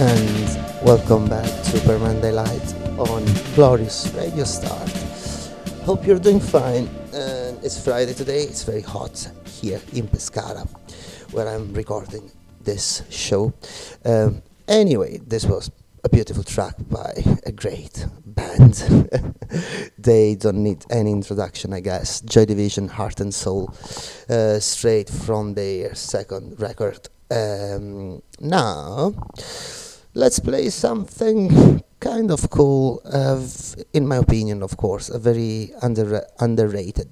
And welcome back to Permanent Daylight on Glorious Radio Start. Hope you're doing fine. And it's Friday today. It's very hot here in Pescara, where I'm recording this show. Um, anyway, this was a beautiful track by a great band. they don't need any introduction, I guess. Joy Division, Heart and Soul, uh, straight from their second record. Um, now let's play something kind of cool, uh, in my opinion, of course, a very under underrated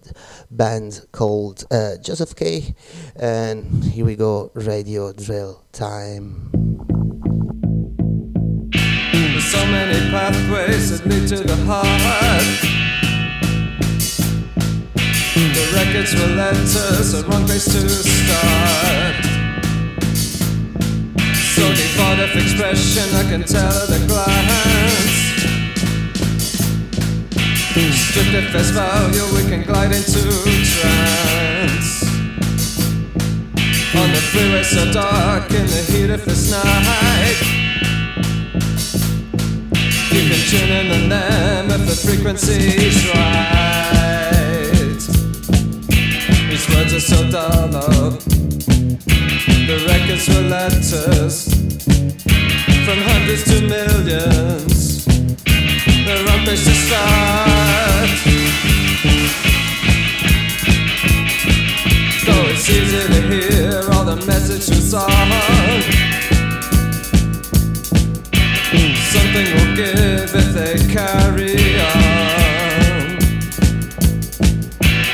band called uh, Joseph K. And here we go, Radio Drill Time. There's so many pathways that lead to the heart. The records were letters, a wrong place to start. So devoid of expression, I can tell at a glance. Stripped at face value, we can glide into trance. On the freeway so dark in the heat of this night. You can tune in on them if the frequency's right. These words are so dull. Records were letters from hundreds to millions. The place to start. Though it's easy to hear all the messages on. Something will give if they carry on.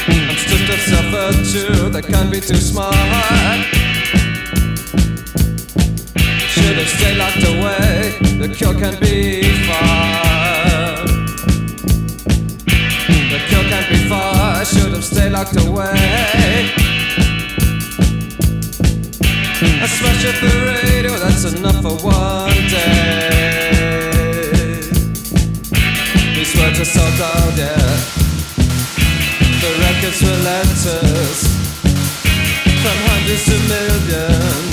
I'm stripped of self virtue that can't be too smart. Should have stayed locked away, the cure can be far. The cure can't be far, should have stayed locked away. I smash up the radio, that's enough for one day. These words are so dull, yeah. The records were letters from hundreds to millions.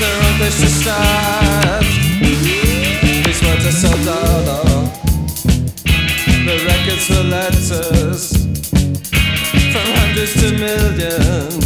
Start. These words are dull. Oh. The records were letters from hundreds to millions.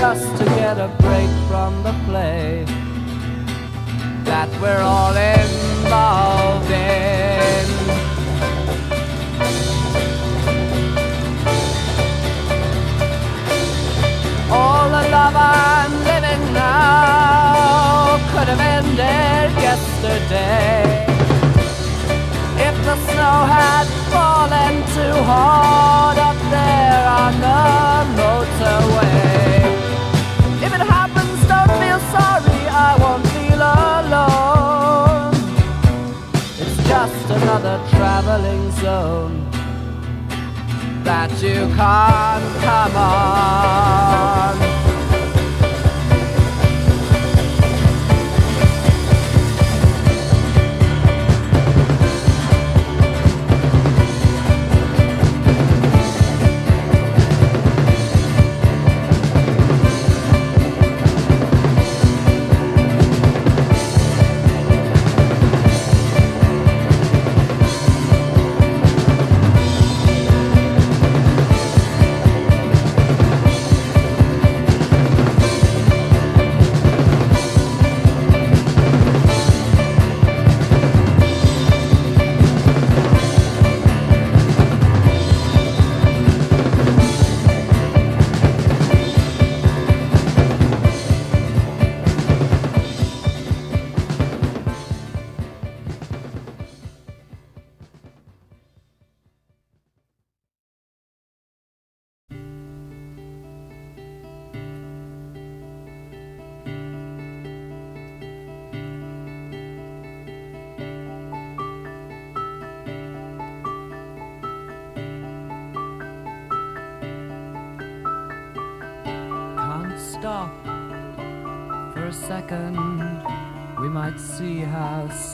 Just to get a break from the play that we're all involved snow had falling too hard up there on the motorway. If it happens, don't feel sorry, I won't feel alone. It's just another traveling zone that you can't come on.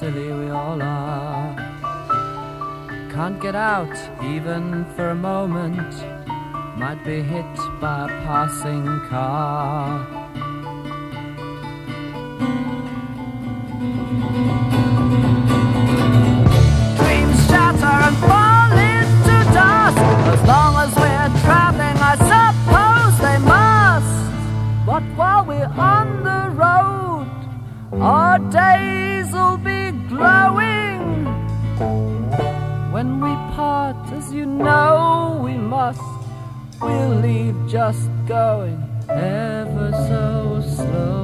Silly we all are. Can't get out even for a moment. Might be hit by a passing car. Dreams shatter and fall into dust. As long as we're traveling, I suppose they must. But while we're on the road, our days you know we must, we'll leave just going ever so slowly,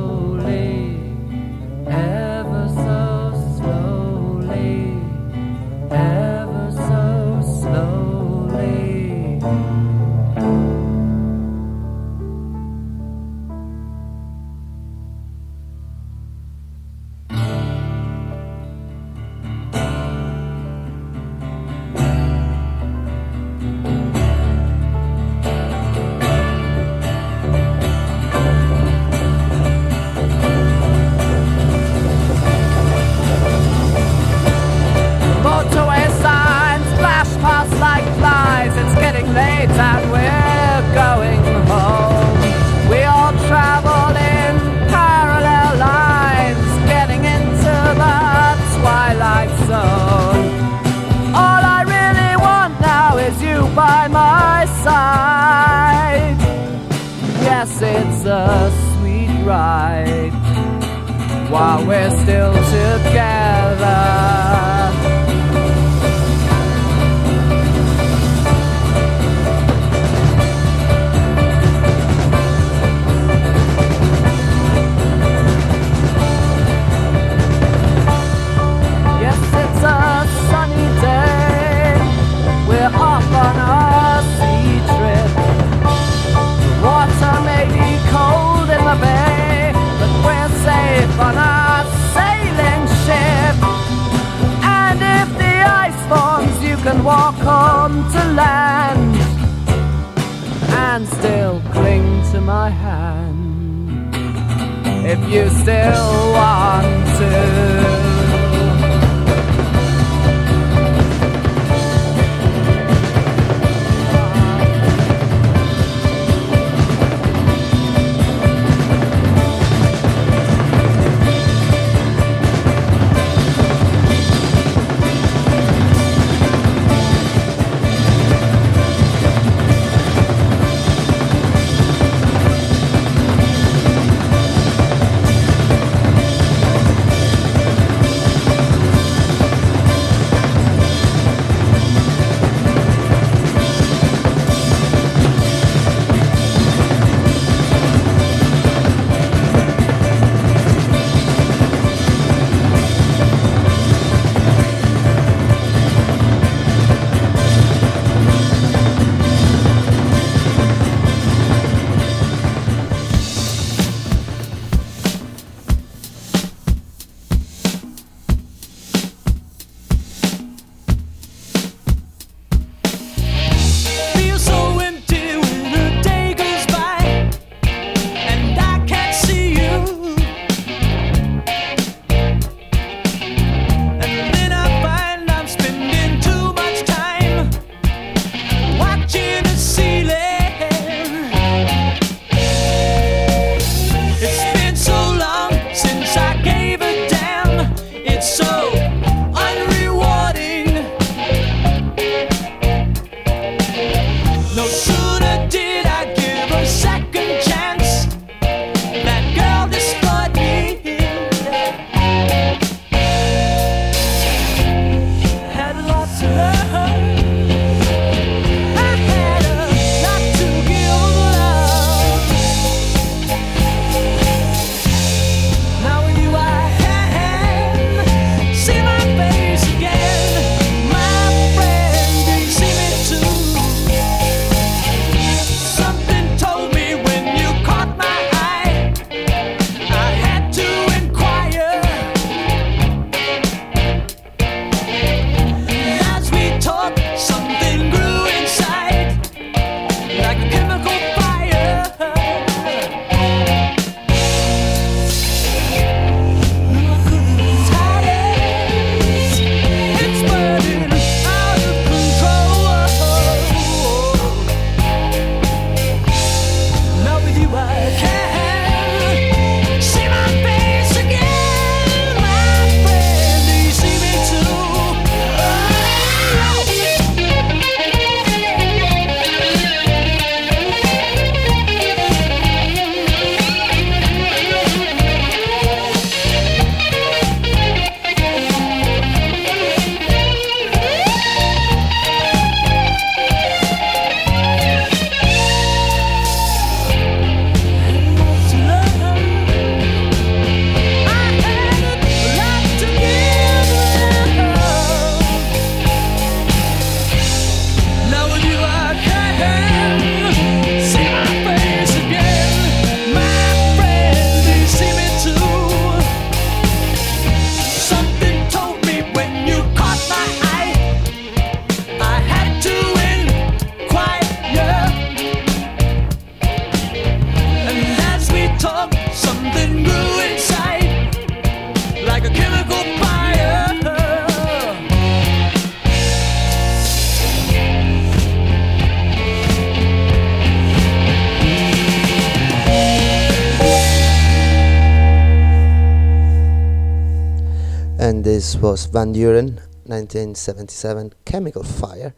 was Van Buren, 1977, Chemical Fire.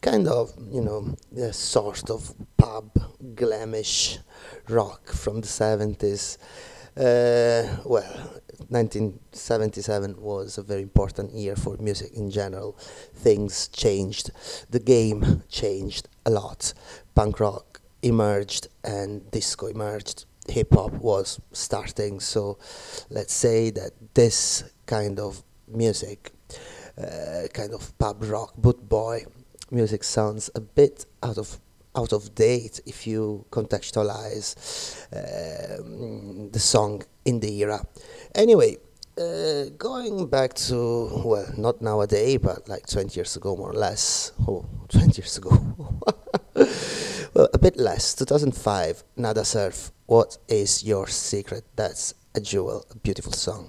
Kind of, you know, a sort of pub, glamish rock from the 70s. Uh, well, 1977 was a very important year for music in general. Things changed, the game changed a lot. Punk rock emerged and disco emerged. Hip hop was starting, so let's say that this kind of music, uh, kind of pub rock, boot boy music sounds a bit out of out of date if you contextualize um, the song in the era. Anyway, uh, going back to, well, not nowadays, but like 20 years ago, more or less. Oh, 20 years ago. well, a bit less. 2005, Nada Surf. What is your secret? That's a jewel, a beautiful song.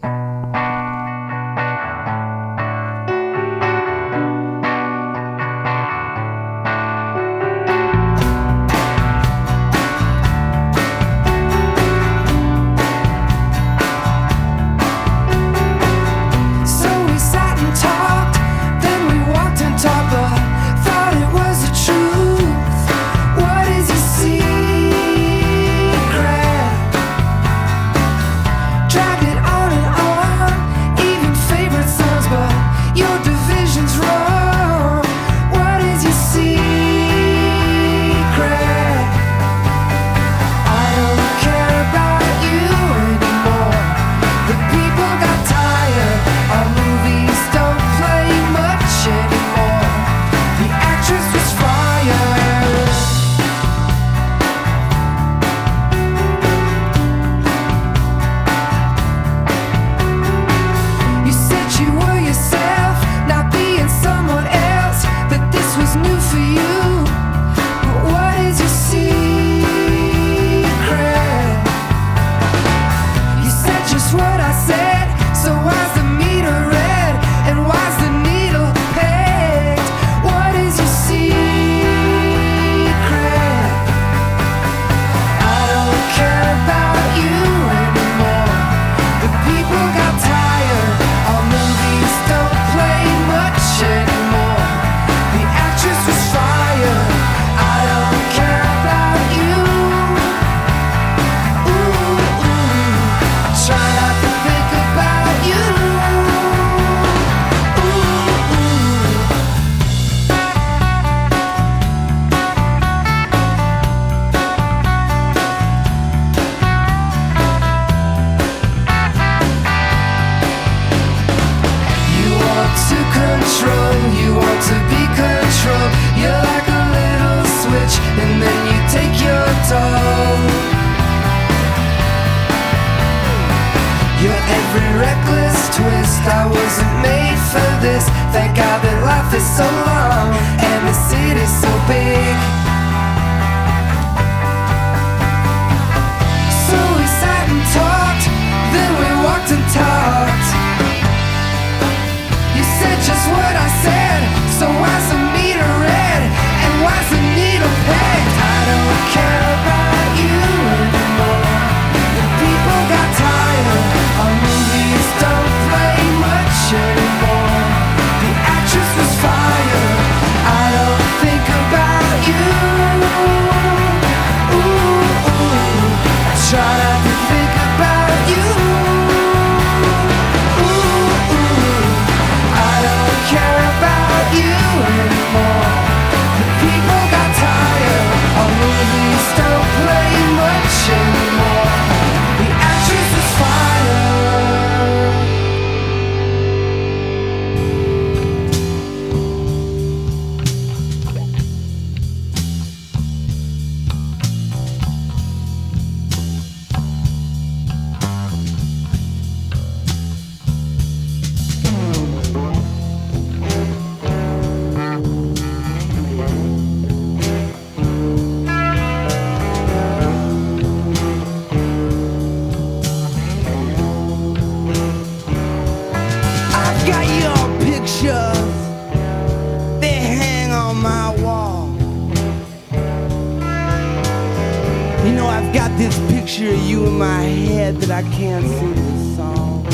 Got this picture of you in my head that I can't sing the song.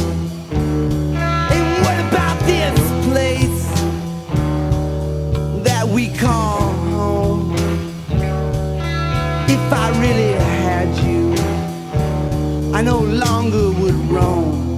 And what about this place that we call home? If I really had you, I no longer would roam.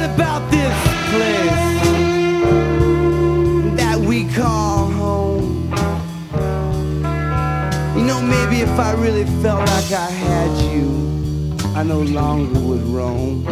About this place that we call home? You know, maybe if I really felt like I had you, I no longer would roam.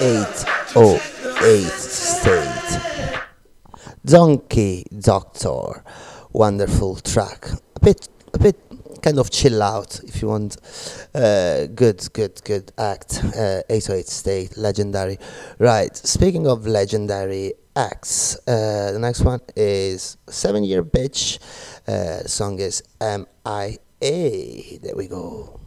808 State. Donkey Doctor, wonderful track. A bit, a bit kind of chill out if you want. Uh, good, good, good act. Uh, 808 State, legendary. Right, speaking of legendary acts, uh, the next one is Seven Year Bitch. Uh, song is MIA. There we go.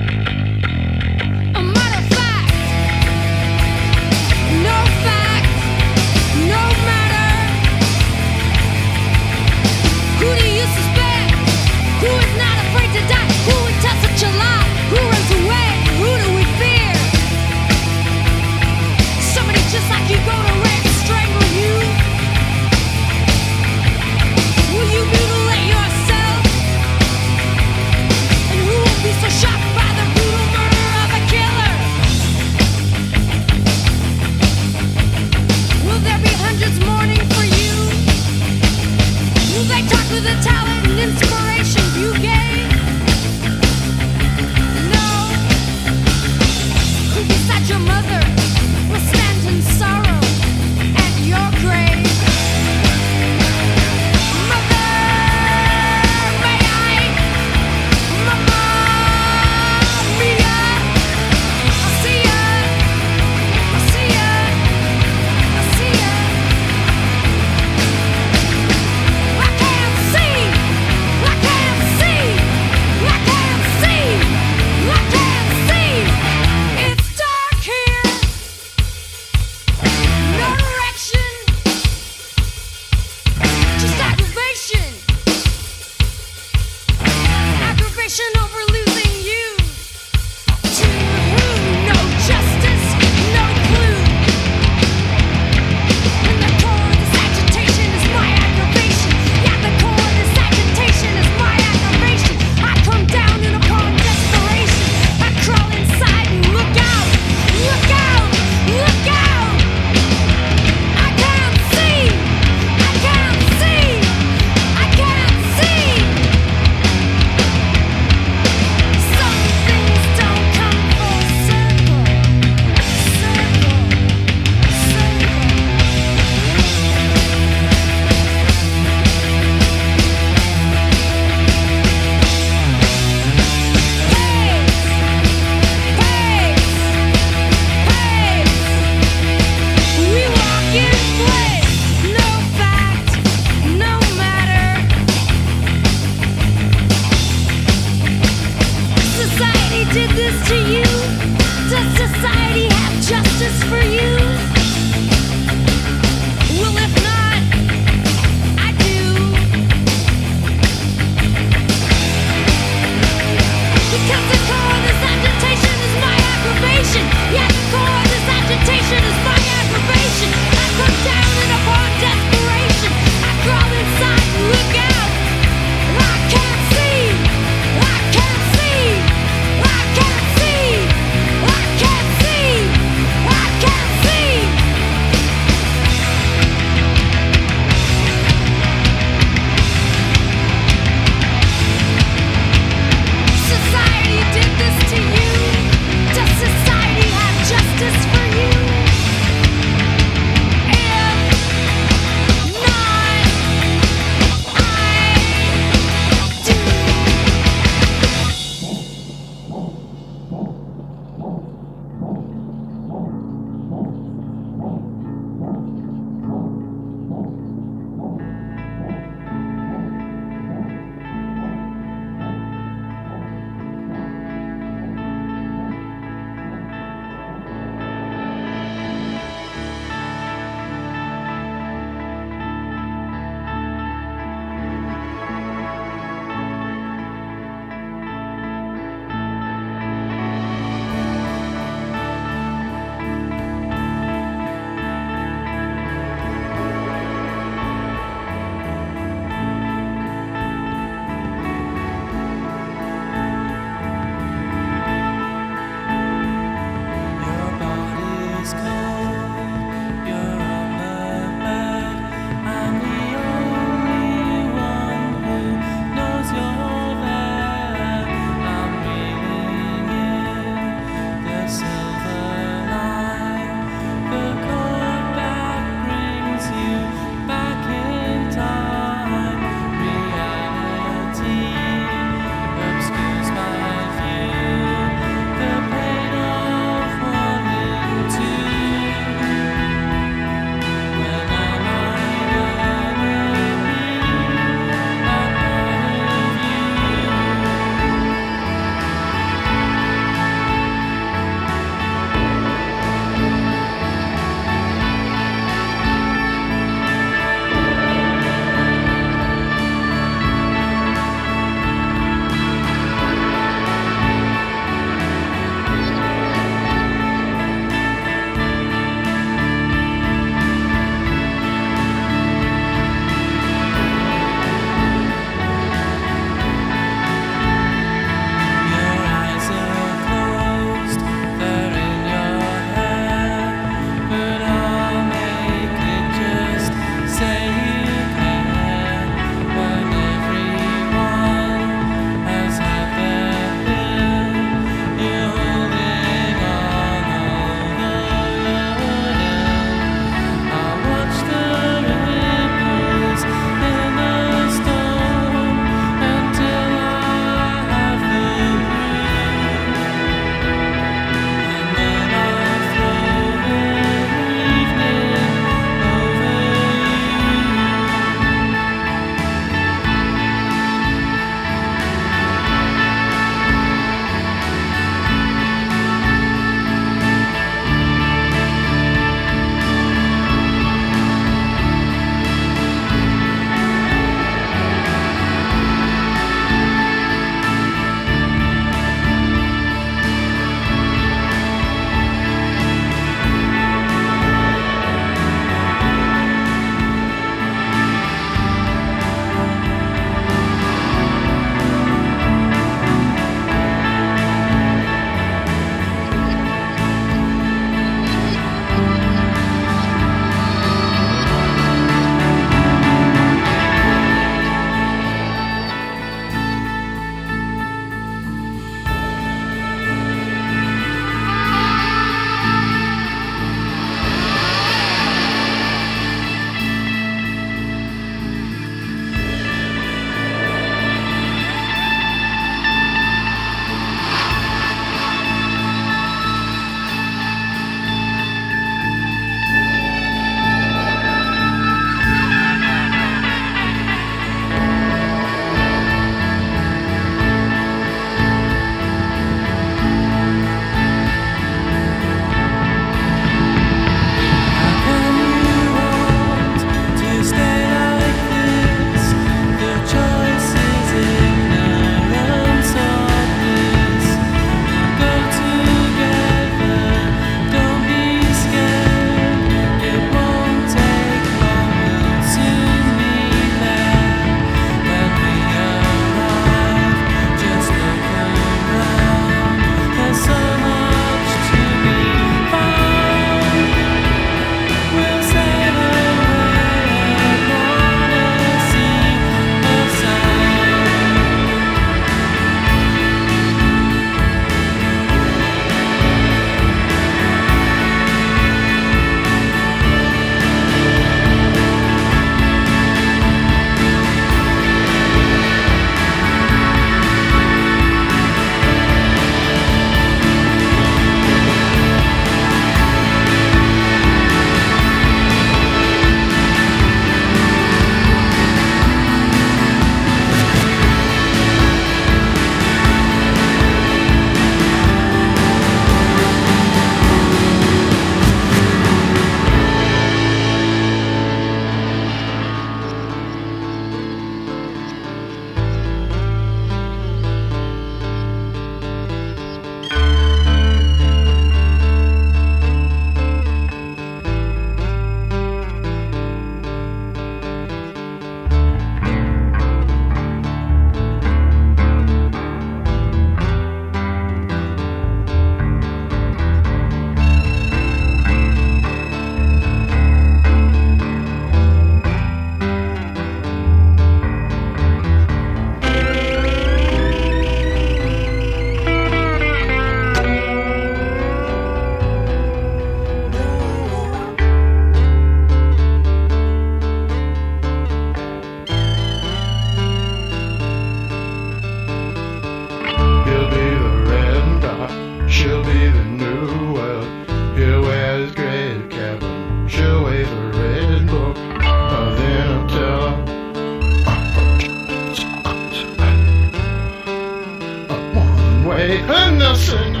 Alejandro Zona.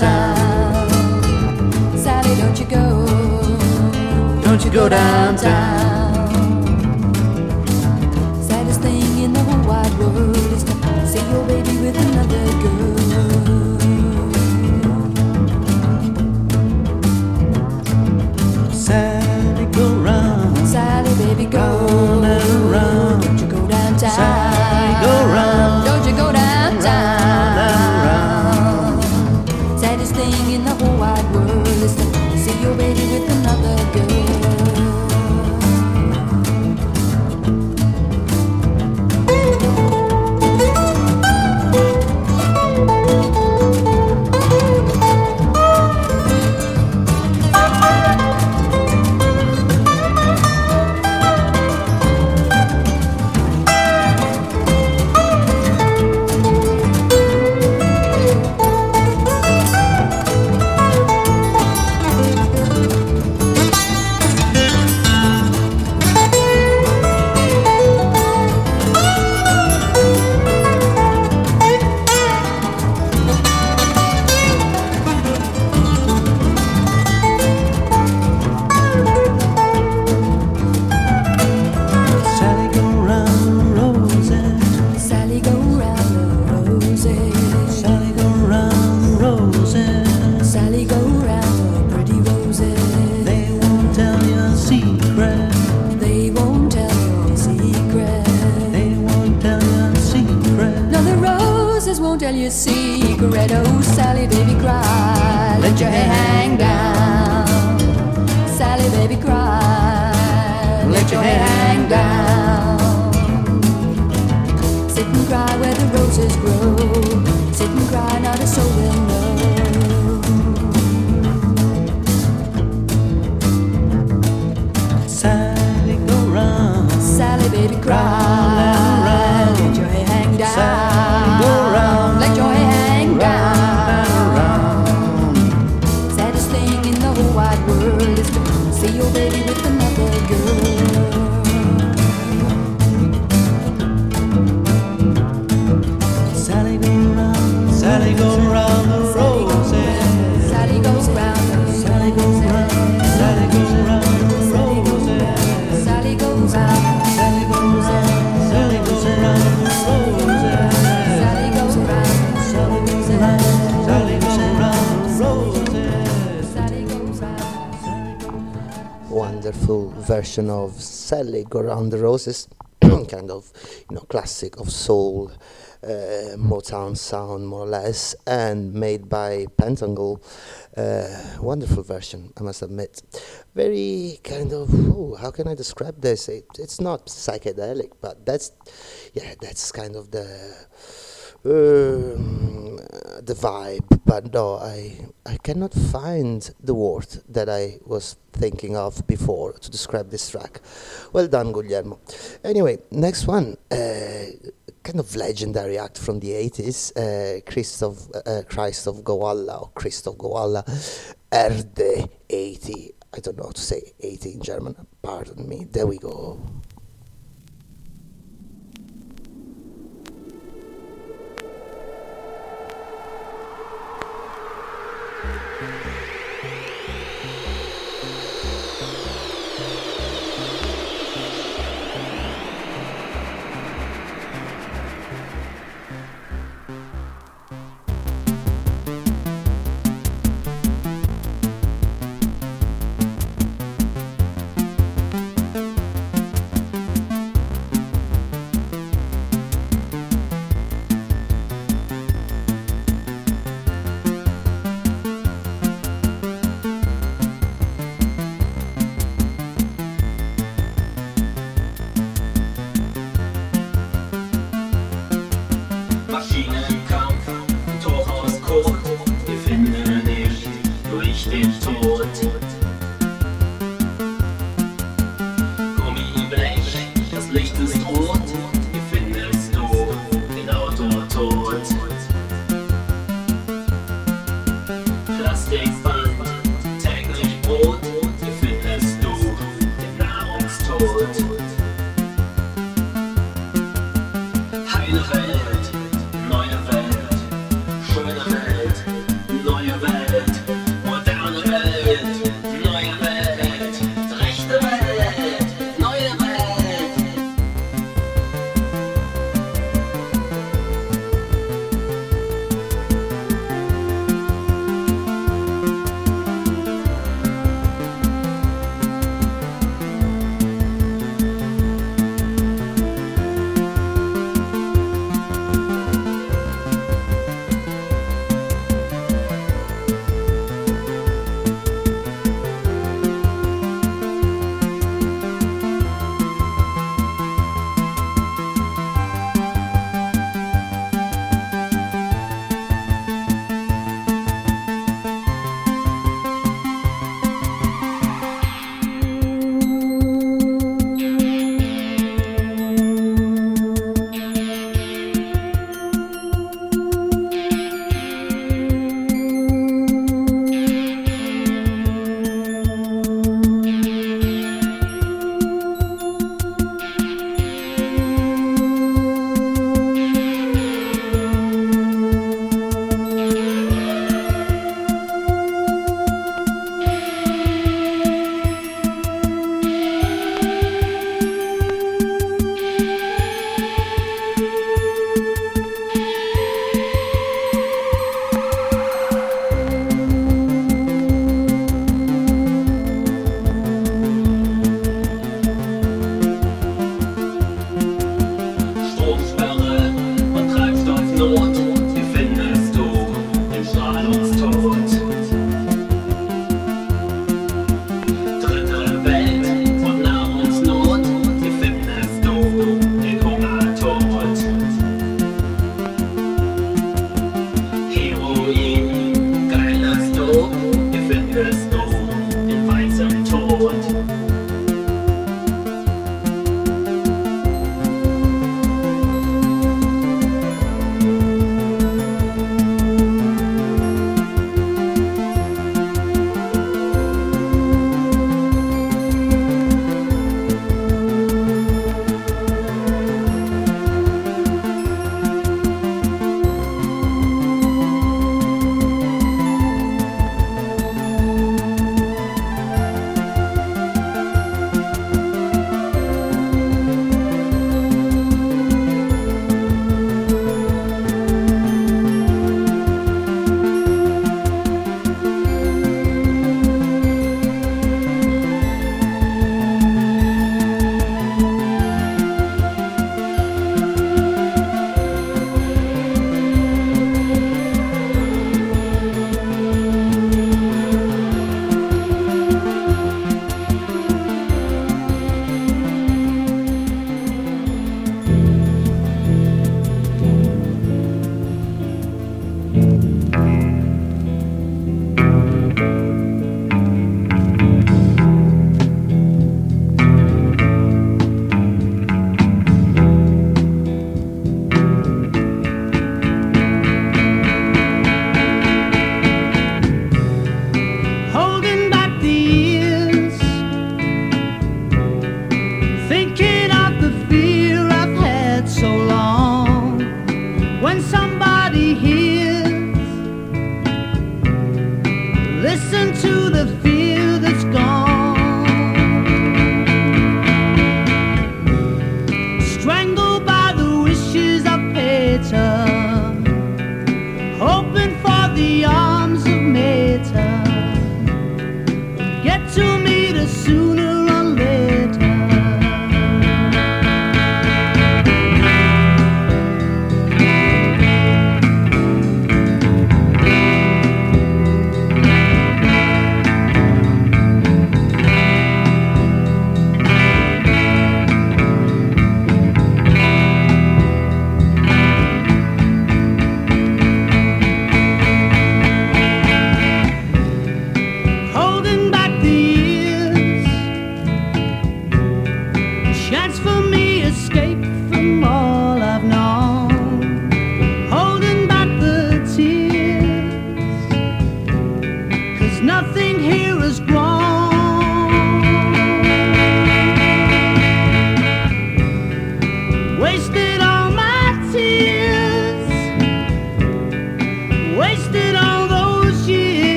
downtown. Sally, don't you go. Don't you go downtown. Version of Sally Go Round the Roses, kind of, you know, classic of soul, uh, Motown sound more or less, and made by Pentangle. Uh, wonderful version, I must admit. Very kind of, ooh, how can I describe this? It, it's not psychedelic, but that's, yeah, that's kind of the um, the vibe, but no, I I cannot find the word that I was thinking of before to describe this track. Well done, Guglielmo. Anyway, next one, uh, kind of legendary act from the 80s, uh, Christoph, uh, Christoph Goalla or Christoph Goalla, Erde 80. I don't know how to say 80 in German. Pardon me. There we go.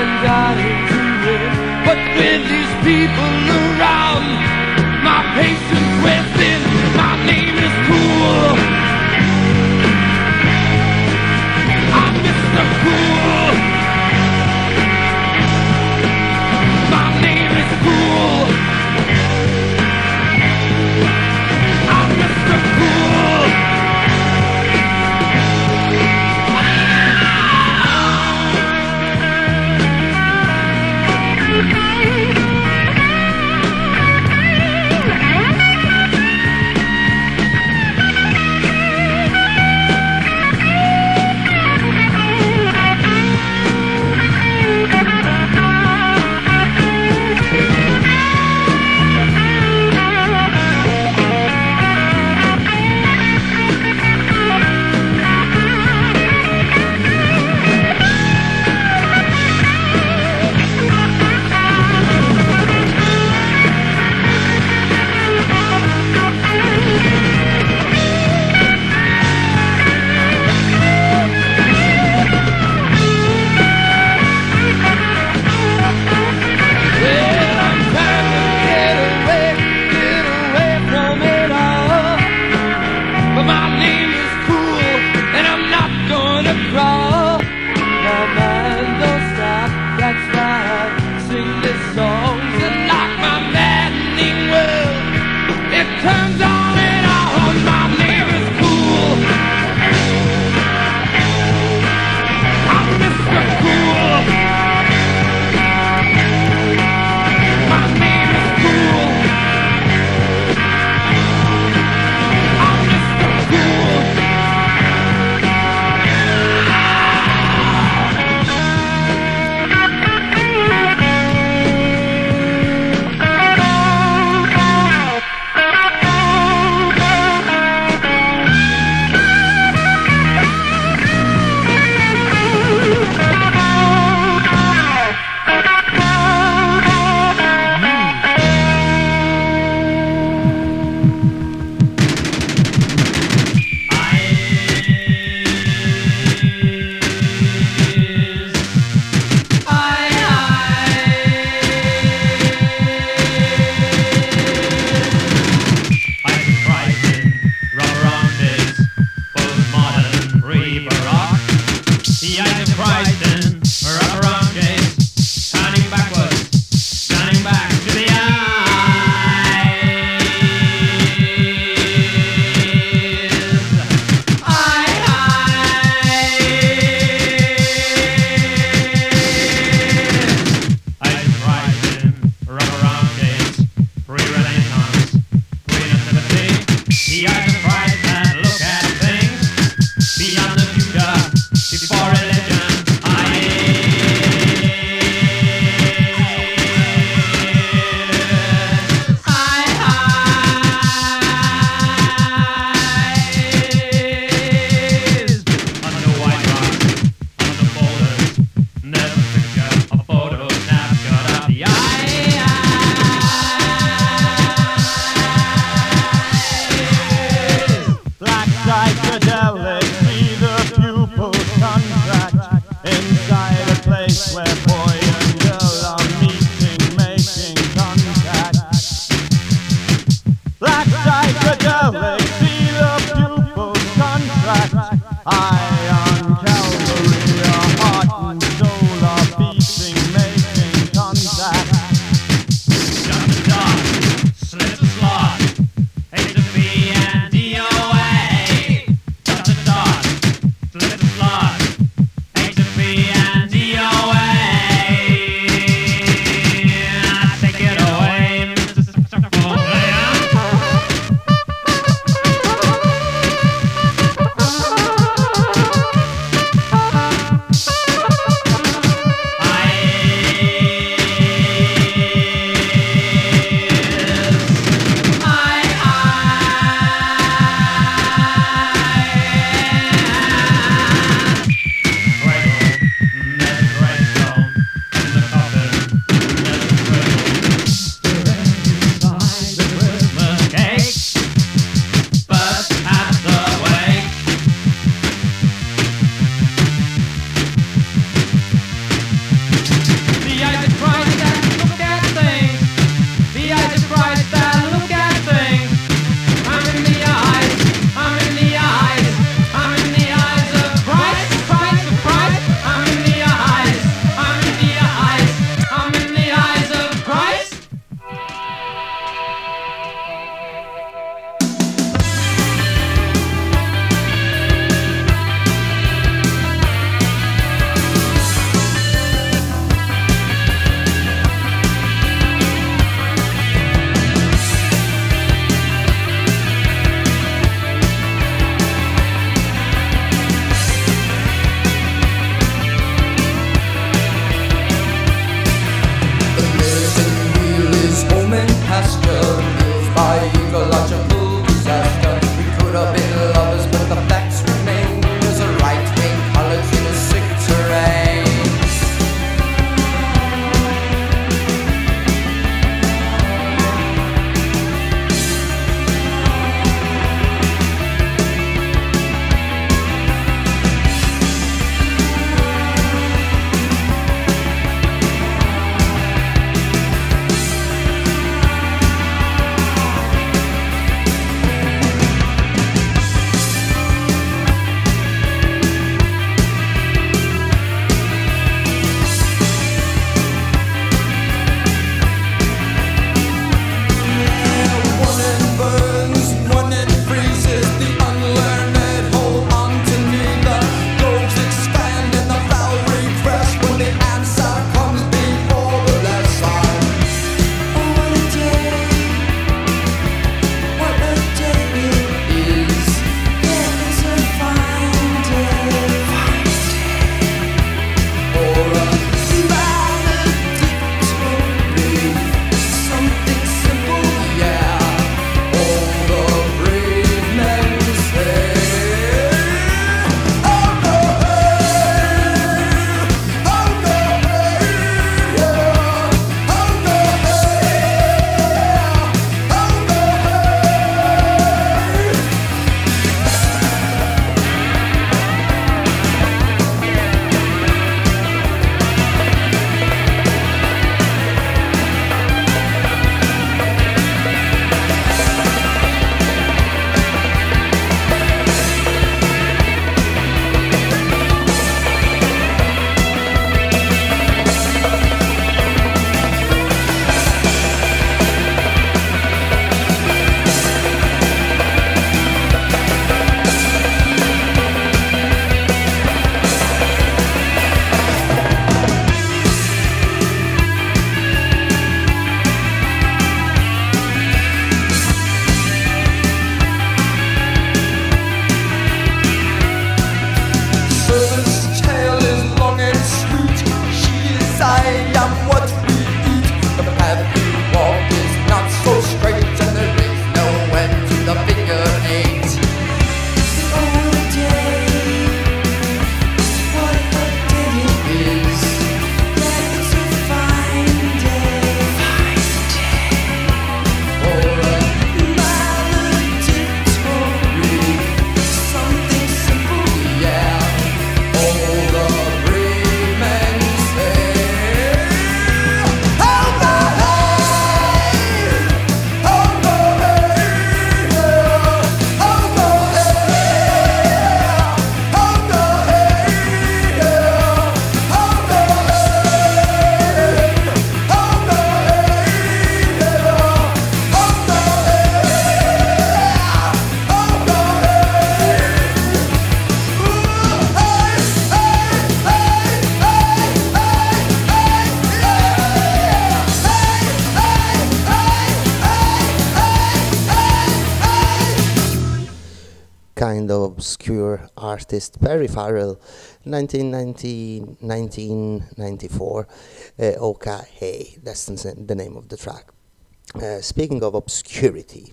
and I improve it. But with these people around, my patience wears thin. My name artist Perry Farrell, 1990-1994, uh, Oka Hey. That's the name of the track. Uh, speaking of obscurity,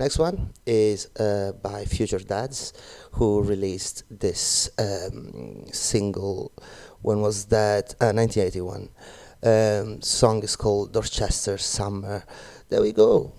next one is uh, by Future Dads, who released this um, single. When was that? Uh, 1981. Um, song is called Dorchester Summer. There we go.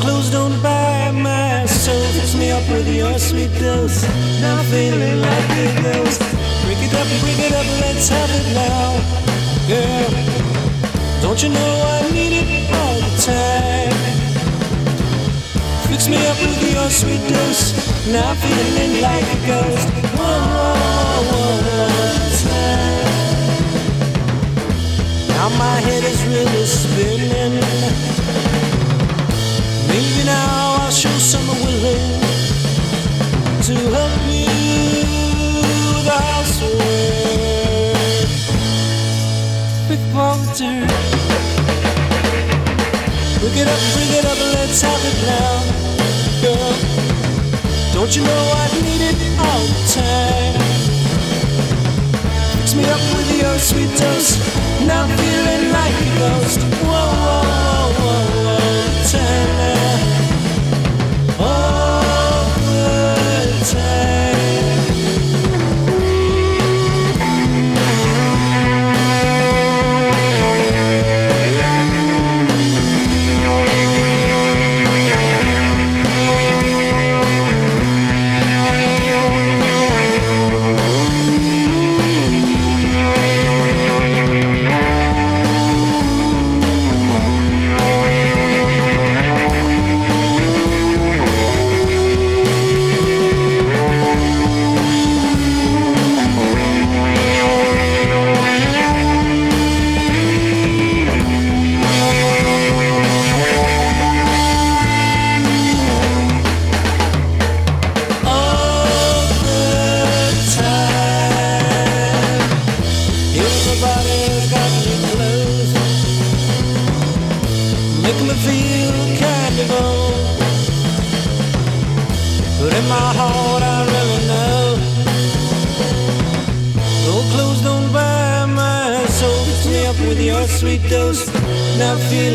Clothes don't buy my soul. Fix me up with your sweet dose. Now I'm feeling like a ghost. Break it up, break it up, let's have it now. Girl, don't you know I need it all the time? Fix me up with your sweet dose. Now I'm feeling like a ghost. One more, one time. Now my head is really spinning. Now I'll show some willing to help you with the housework. Poverty. Bring it up, bring it up, let's have it now, girl. Don't you know I need it all the time? Fix me up with your sweet. Now I'm feeling like a ghost.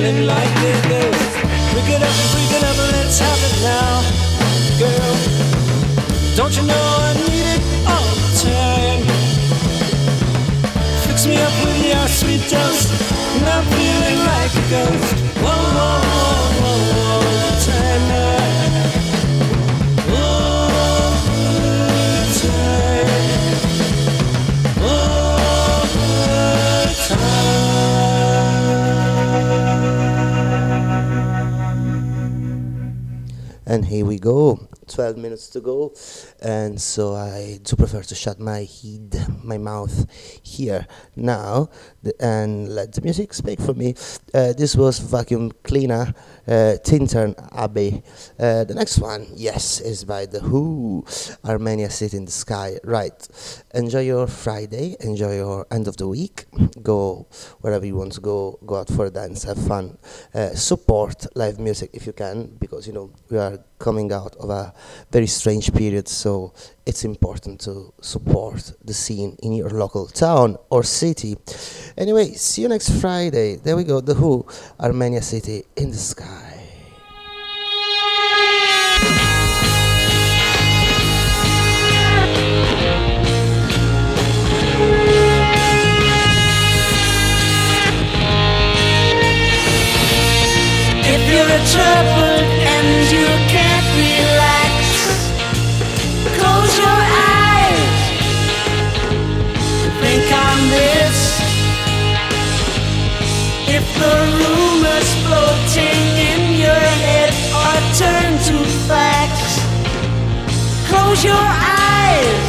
Like it up, it up, let's have it now, girl. Don't you know I need it all the time? Fix me up with your sweet dose. And I'm feeling like a ghost. And here we go. 12 minutes to go. And so I do prefer to shut my head, my mouth here now and let the music speak for me. Uh, this was Vacuum Cleaner, uh, Tintern Abbey. Uh, the next one, yes, is by The Who, Armenia City in the Sky. Right. Enjoy your Friday, enjoy your end of the week. Go wherever you want to go, go out for a dance, have fun. Uh, support live music if you can, because you know we are coming out of a very strange period, so it's important to support the scene in your local town or city. Anyway, see you next Friday. There we go, The Who, Armenia City in the Sky. If you're troubled and Think on this. If the rumors floating in your head are turned to facts, close your eyes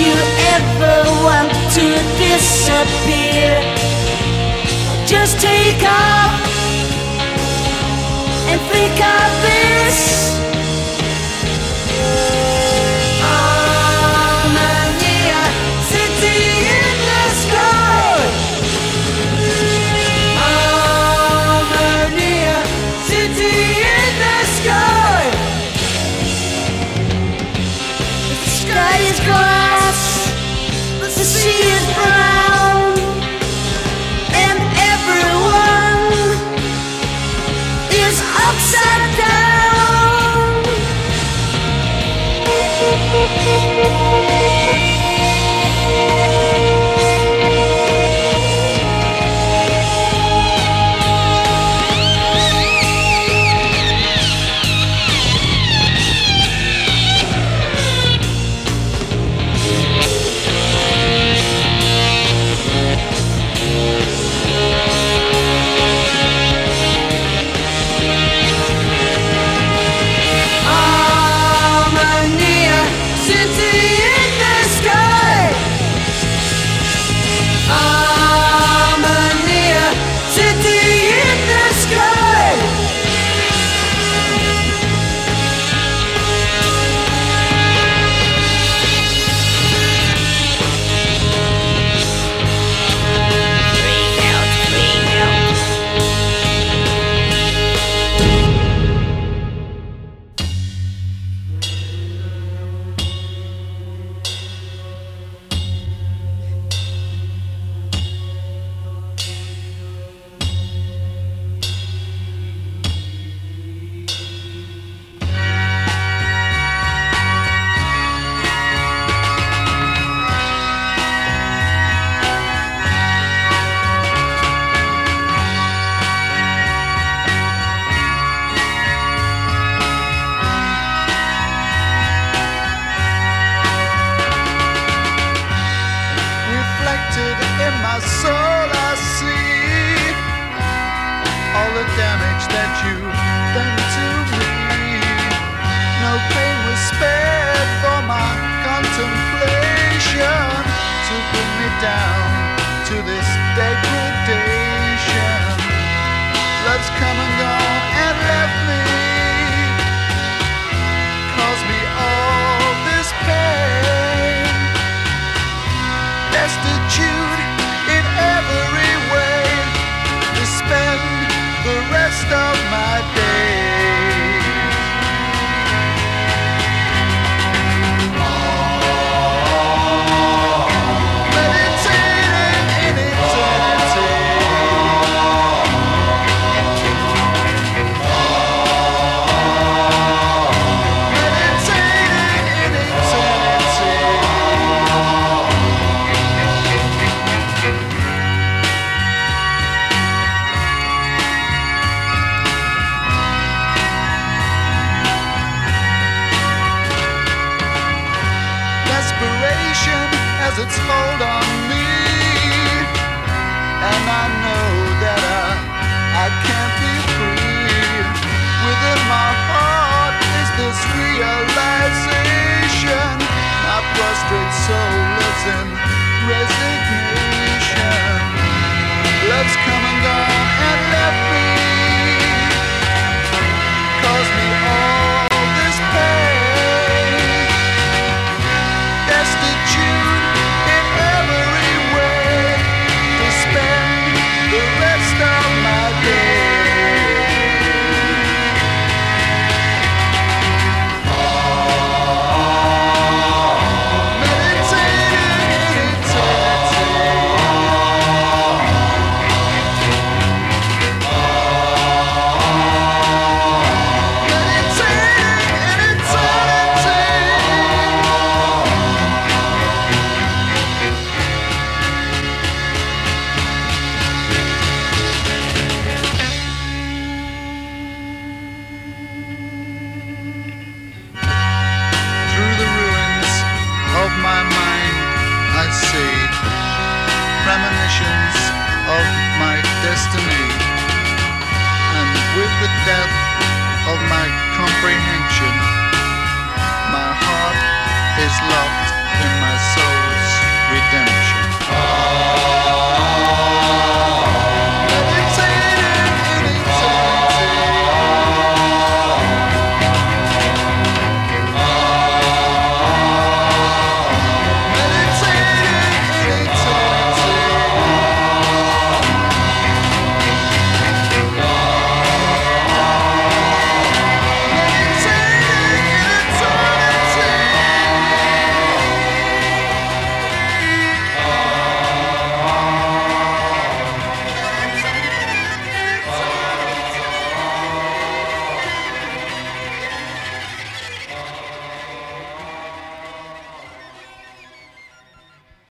you ever want to disappear, just take off and think of this.